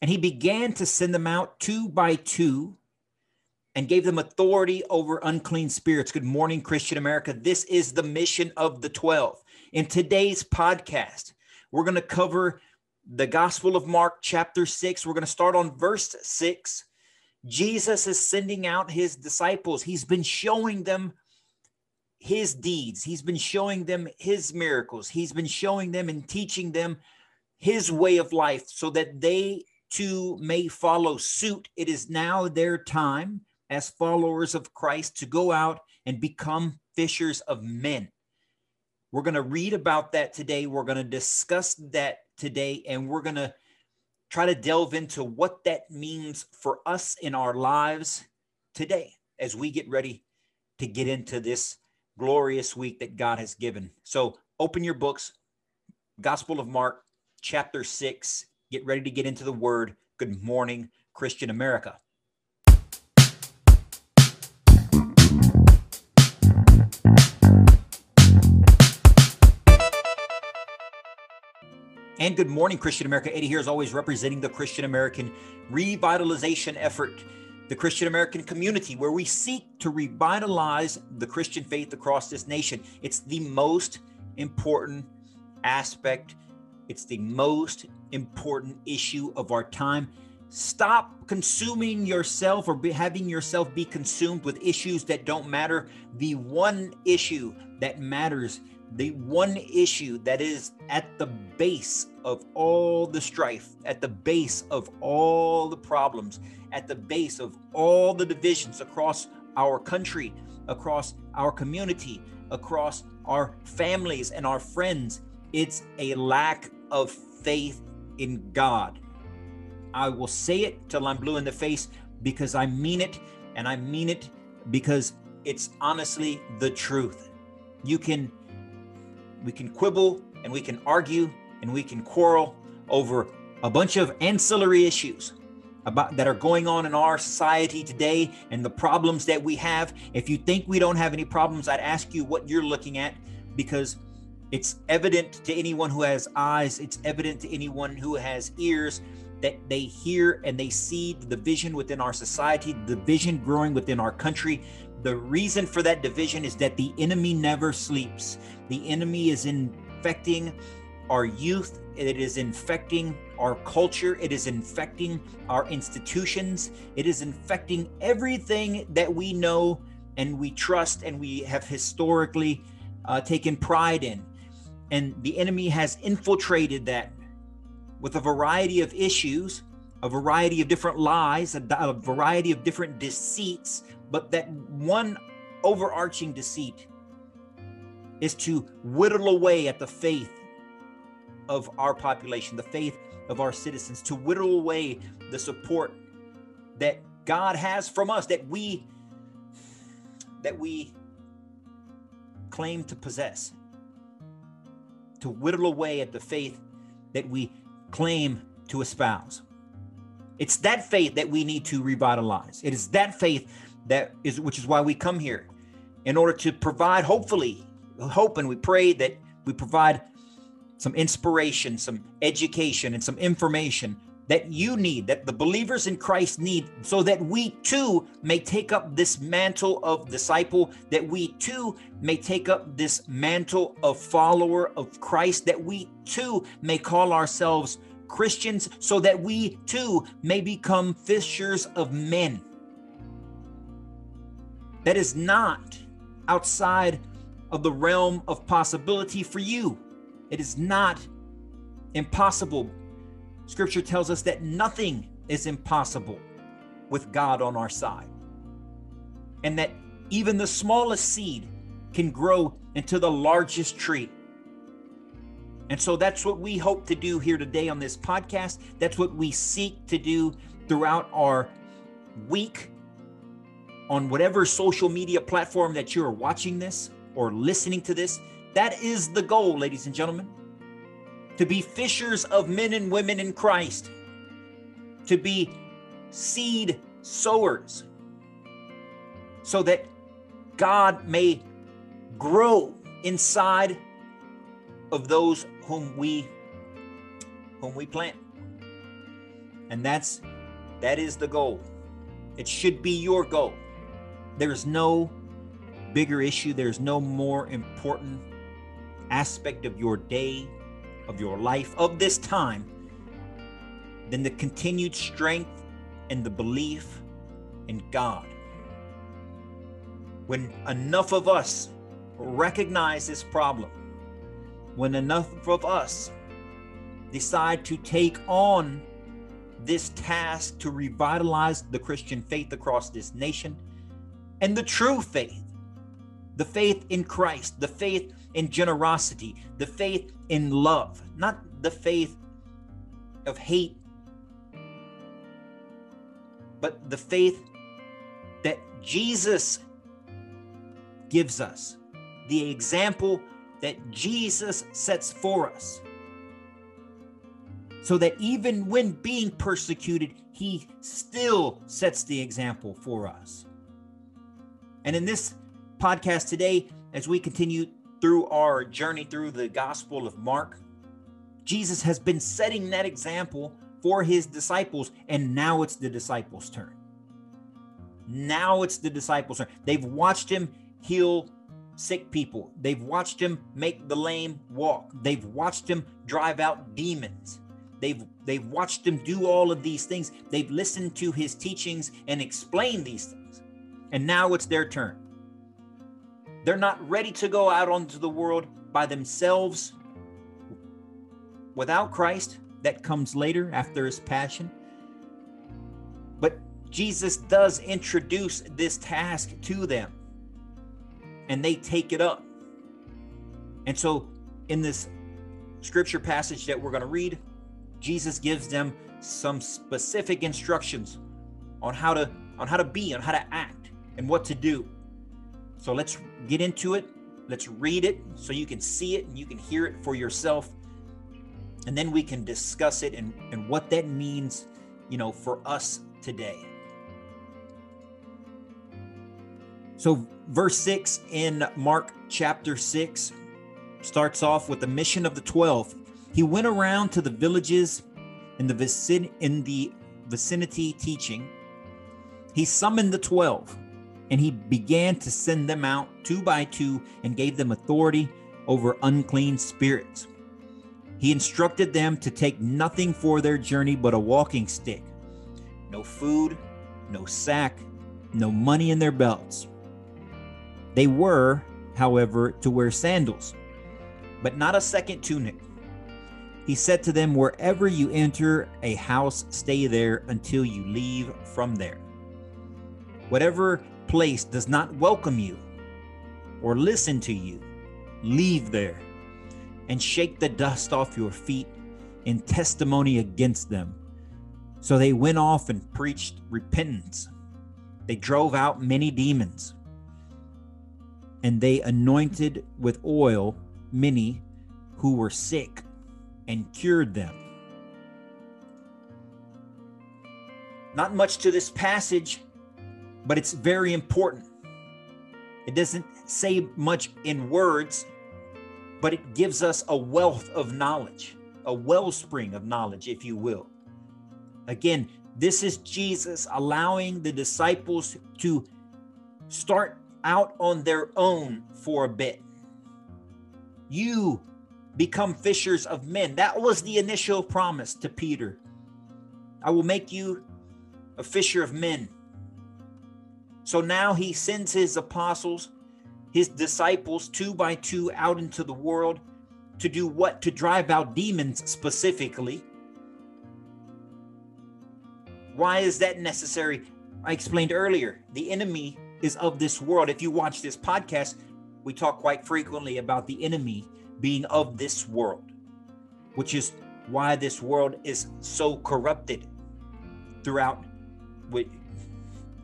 And he began to send them out two by two and gave them authority over unclean spirits. Good morning, Christian America. This is the mission of the 12. In today's podcast, we're going to cover the Gospel of Mark, chapter 6. We're going to start on verse 6. Jesus is sending out his disciples. He's been showing them his deeds, he's been showing them his miracles, he's been showing them and teaching them his way of life so that they too may follow suit. It is now their time as followers of Christ to go out and become fishers of men. We're going to read about that today. We're going to discuss that today, and we're going to try to delve into what that means for us in our lives today as we get ready to get into this glorious week that God has given. So open your books, Gospel of Mark, chapter 6. Get ready to get into the word. Good morning, Christian America. And good morning, Christian America. Eddie here is always representing the Christian American revitalization effort, the Christian American community, where we seek to revitalize the Christian faith across this nation. It's the most important aspect, it's the most important issue of our time. Stop consuming yourself or having yourself be consumed with issues that don't matter. The one issue that matters the one issue that is at the base of all the strife, at the base of all the problems, at the base of all the divisions across our country, across our community, across our families and our friends, it's a lack of faith in God. I will say it till I'm blue in the face because I mean it, and I mean it because it's honestly the truth. You can we can quibble and we can argue and we can quarrel over a bunch of ancillary issues about that are going on in our society today and the problems that we have. If you think we don't have any problems, I'd ask you what you're looking at because it's evident to anyone who has eyes, it's evident to anyone who has ears that they hear and they see the division within our society, the division growing within our country. The reason for that division is that the enemy never sleeps. The enemy is infecting our youth, it is infecting our culture, it is infecting our institutions, it is infecting everything that we know and we trust and we have historically uh, taken pride in. And the enemy has infiltrated that with a variety of issues, a variety of different lies, a, a variety of different deceits, but that one overarching deceit is to whittle away at the faith of our population, the faith of our citizens, to whittle away the support that God has from us that we that we claim to possess. To whittle away at the faith that we claim to espouse. It's that faith that we need to revitalize. It is that faith that is which is why we come here in order to provide hopefully hope and we pray that we provide some inspiration, some education, and some information that you need, that the believers in Christ need, so that we too may take up this mantle of disciple, that we too may take up this mantle of follower of Christ, that we too may call ourselves Christians, so that we too may become fishers of men. That is not outside of the realm of possibility for you. It is not impossible. Scripture tells us that nothing is impossible with God on our side, and that even the smallest seed can grow into the largest tree. And so that's what we hope to do here today on this podcast. That's what we seek to do throughout our week on whatever social media platform that you're watching this or listening to this. That is the goal, ladies and gentlemen. To be fishers of men and women in Christ, to be seed sowers, so that God may grow inside of those whom we whom we plant. And that's that is the goal. It should be your goal. There's no bigger issue, there's no more important aspect of your day, of your life, of this time than the continued strength and the belief in God. When enough of us recognize this problem, when enough of us decide to take on this task to revitalize the Christian faith across this nation and the true faith, the faith in Christ, the faith in generosity, the faith in love, not the faith of hate, but the faith that Jesus gives us, the example that Jesus sets for us. So that even when being persecuted, he still sets the example for us. And in this podcast today, as we continue through our journey through the Gospel of Mark, Jesus has been setting that example for his disciples, and now it's the disciples' turn. Now it's the disciples' turn. They've watched him heal sick people, they've watched him make the lame walk, they've watched him drive out demons. They've they've watched him do all of these things. They've listened to his teachings and explained these things. And now it's their turn. They're not ready to go out onto the world by themselves without Christ. That comes later after his passion. But Jesus does introduce this task to them and they take it up. And so, in this scripture passage that we're going to read, Jesus gives them some specific instructions on how to on how to be, on how to act, and what to do. So let's get into it. Let's read it so you can see it and you can hear it for yourself. And then we can discuss it and, and what that means, you know, for us today. So, verse 6 in Mark chapter 6 starts off with the mission of the 12. He went around to the villages in the vicin- in the vicinity teaching. He summoned the 12 and he began to send them out two by two and gave them authority over unclean spirits. He instructed them to take nothing for their journey but a walking stick, no food, no sack, no money in their belts. They were, however, to wear sandals, but not a second tunic. He said to them, Wherever you enter a house, stay there until you leave from there. Whatever place does not welcome you or listen to you, leave there and shake the dust off your feet in testimony against them. So they went off and preached repentance. They drove out many demons. And they anointed with oil many who were sick and cured them. Not much to this passage, but it's very important. It doesn't say much in words, but it gives us a wealth of knowledge, a wellspring of knowledge, if you will. Again, this is Jesus allowing the disciples to start out on their own for a bit. You become fishers of men. That was the initial promise to Peter. I will make you a fisher of men. So now he sends his apostles, his disciples, two by two out into the world to do what? To drive out demons specifically. Why is that necessary? I explained earlier. The enemy is of this world. If you watch this podcast, we talk quite frequently about the enemy being of this world, which is why this world is so corrupted throughout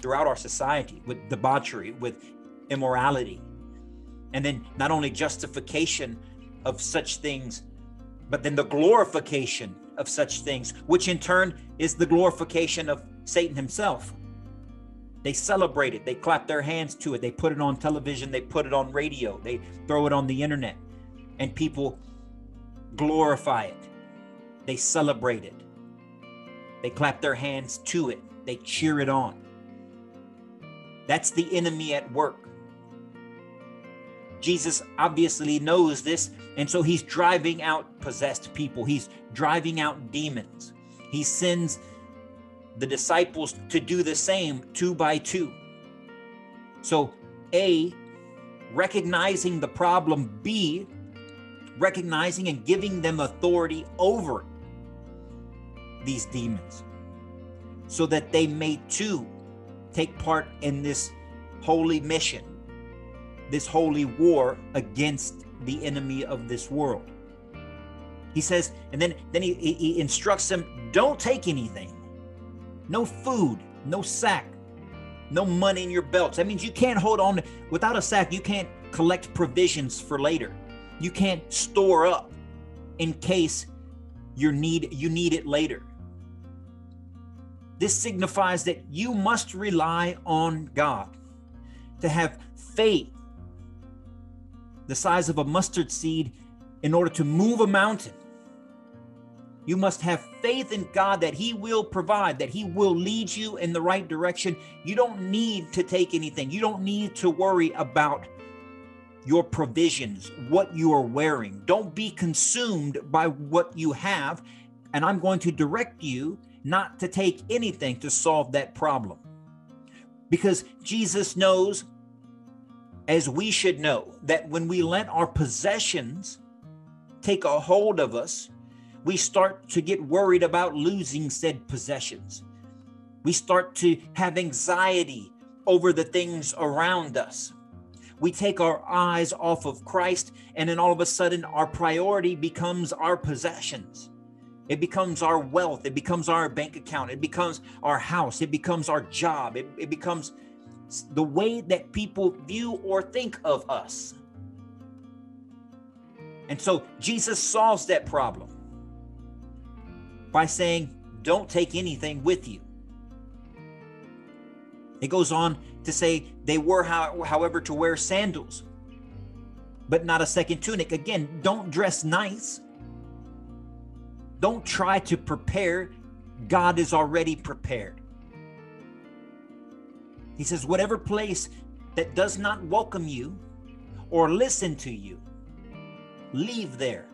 throughout our society with debauchery, with immorality. And then not only justification of such things, but then the glorification of such things, which in turn is the glorification of Satan himself. They celebrate it, they clap their hands to it, they put it on television, they put it on radio, they throw it on the internet, and people glorify it. They celebrate it. They clap their hands to it, they cheer it on. That's the enemy at work. Jesus obviously knows this, and so he's driving out possessed people. He's driving out demons. He sends the disciples to do the same two by two. So, A, recognizing the problem, B, recognizing and giving them authority over these demons so that they may too take part in this holy mission, this holy war against the enemy of this world. He says, and then then he, he instructs them, don't take anything. No food, no sack, no money in your belts. That means you can't hold on without a sack, you can't collect provisions for later. You can't store up in case you need you need it later. This signifies that you must rely on God to have faith the size of a mustard seed in order to move a mountain. You must have faith in God that He will provide, that He will lead you in the right direction. You don't need to take anything. You don't need to worry about your provisions, what you are wearing. Don't be consumed by what you have. And I'm going to direct you not to take anything to solve that problem. Because Jesus knows, as we should know, that when we let our possessions take a hold of us, we start to get worried about losing said possessions. We start to have anxiety over the things around us. We take our eyes off of Christ, and then all of a sudden, our priority becomes our possessions. It becomes our wealth. It becomes our bank account. It becomes our house. It becomes our job. It, it becomes the way that people view or think of us. And so Jesus solves that problem by saying, Don't take anything with you. It goes on to say they were, however, to wear sandals, but not a second tunic. Again, don't dress nice. Don't try to prepare. God is already prepared. He says, whatever place that does not welcome you or listen to you, leave there.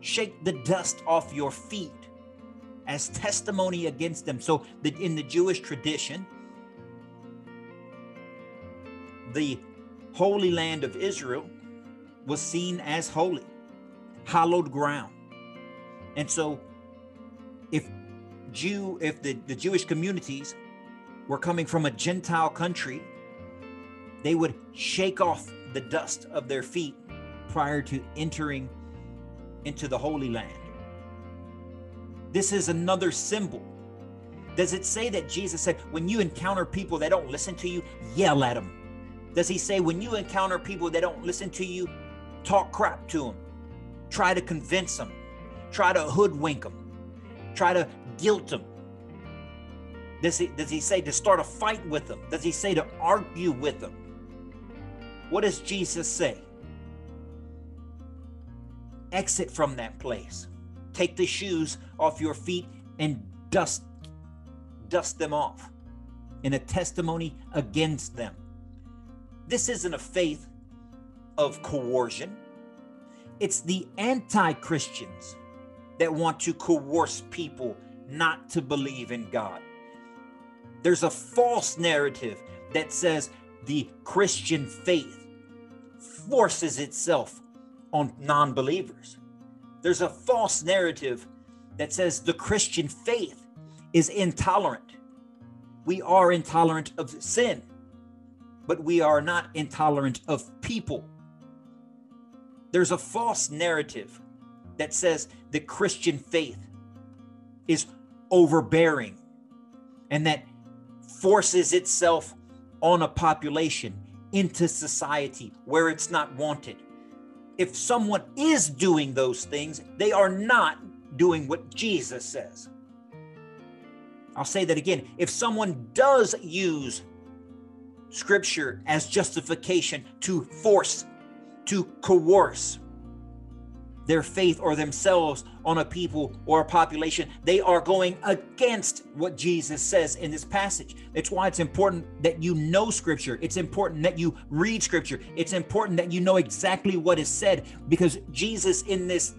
Shake the dust off your feet as testimony against them. So, the, in the Jewish tradition, the Holy Land of Israel was seen as holy, hallowed ground. And so, if Jew, if the, the Jewish communities were coming from a Gentile country, they would shake off the dust of their feet prior to entering into the Holy Land. This is another symbol. Does it say that Jesus said, when you encounter people that don't listen to you, yell at them? Does he say, when you encounter people that don't listen to you, talk crap to them, try to convince them, try to hoodwink them, try to guilt them? Does he, does he say to start a fight with them? Does he say to argue with them? What does Jesus say? Exit from that place. Take the shoes off your feet and dust dust them off in a testimony against them. This isn't a faith of coercion. It's the anti Christians that want to coerce people not to believe in God. There's a false narrative that says the Christian faith forces itself on non believers. There's a false narrative that says the Christian faith is intolerant. We are intolerant of sin, but we are not intolerant of people. There's a false narrative that says the Christian faith is overbearing and that forces itself on a population into society where it's not wanted if someone is doing those things, they are not doing what Jesus says. I'll say that again. If someone does use scripture as justification to force, to coerce, their faith or themselves on a people or a population. They are going against what Jesus says in this passage. It's why it's important that you know scripture. It's important that you read scripture. It's important that you know exactly what is said because Jesus in this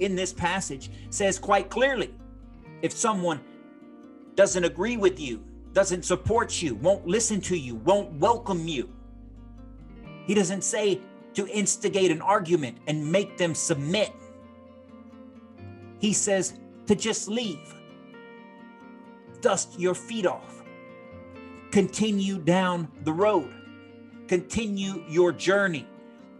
in this passage says quite clearly if someone doesn't agree with you, doesn't support you, won't listen to you, won't welcome you. He doesn't say to instigate an argument and make them submit. He says to just leave, dust your feet off, continue down the road, continue your journey,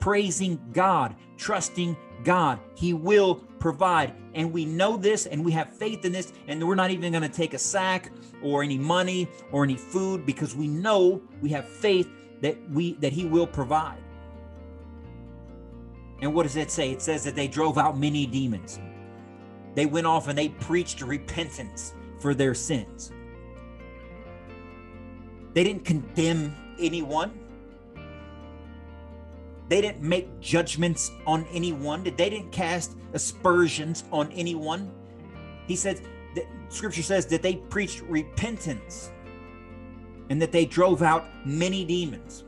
praising God, trusting God. He will provide. And we know this and we have faith in this. And we're not even going to take a sack or any money or any food because we know we have faith that we that he will provide. And what does it say? It says that they drove out many demons. They went off and they preached repentance for their sins. They didn't condemn anyone. They didn't make judgments on anyone. They didn't cast aspersions on anyone. He said, that scripture says that they preached repentance and that they drove out many demons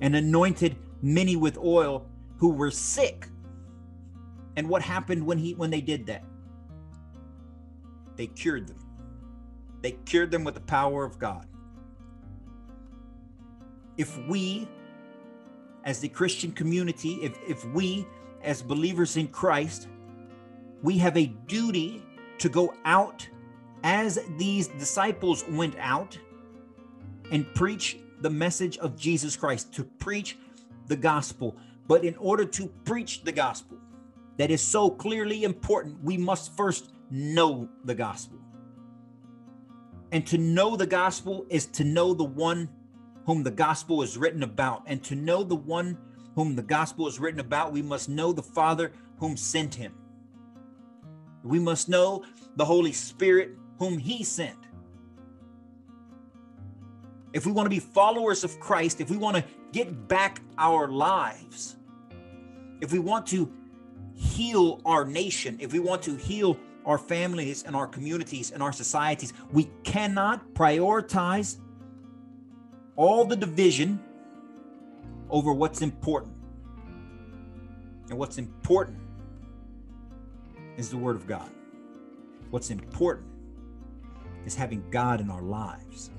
and anointed many with oil who were sick. And what happened when he when they did that? They cured them. They cured them with the power of God. If we as the Christian community, if if we as believers in Christ, we have a duty to go out as these disciples went out and preach the message of Jesus Christ, to preach the gospel, but in order to preach the gospel that is so clearly important, we must first know the gospel. And to know the gospel is to know the one whom the gospel is written about. And to know the one whom the gospel is written about, we must know the Father whom sent him. We must know the Holy Spirit whom he sent. If we want to be followers of Christ, if we want to get back our lives, if we want to heal our nation, if we want to heal our families and our communities and our societies, we cannot prioritize all the division over what's important. And what's important is the Word of God. What's important is having God in our lives.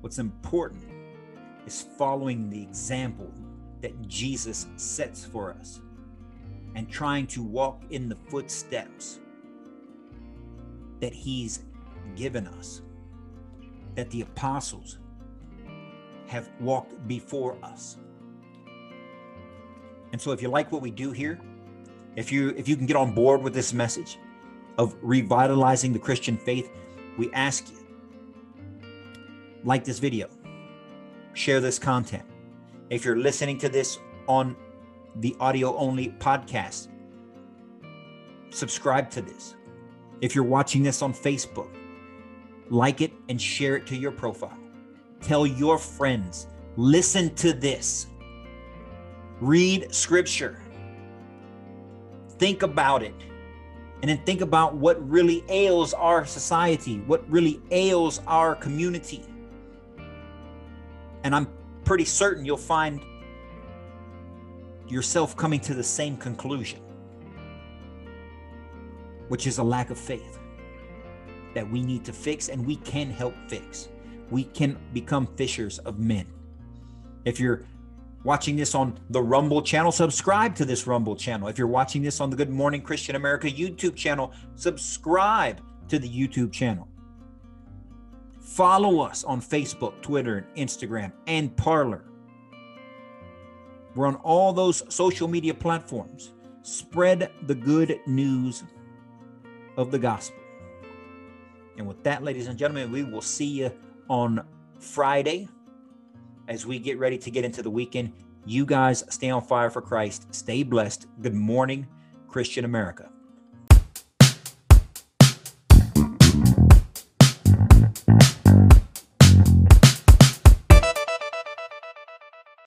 What's important is following the example that Jesus sets for us and trying to walk in the footsteps that He's given us, that the apostles have walked before us. And so if you like what we do here, if you if you can get on board with this message of revitalizing the Christian faith, we ask you like this video, share this content, if you're listening to this on the audio only podcast, subscribe to this. If you're watching this on Facebook, like it and share it to your profile. Tell your friends, listen to this. Read scripture. Think about it. And then think about what really ails our society, what really ails our community. And I'm pretty certain you'll find yourself coming to the same conclusion, which is a lack of faith that we need to fix and we can help fix. We can become fishers of men. If you're watching this on the Rumble channel, subscribe to this Rumble channel. If you're watching this on the Good Morning Christian America YouTube channel, subscribe to the YouTube channel. Follow us on Facebook, Twitter, and Instagram, and Parler. We're on all those social media platforms. Spread the good news of the gospel. And with that, ladies and gentlemen, we will see you on Friday as we get ready to get into the weekend. You guys stay on fire for Christ. Stay blessed. Good morning, Christian America.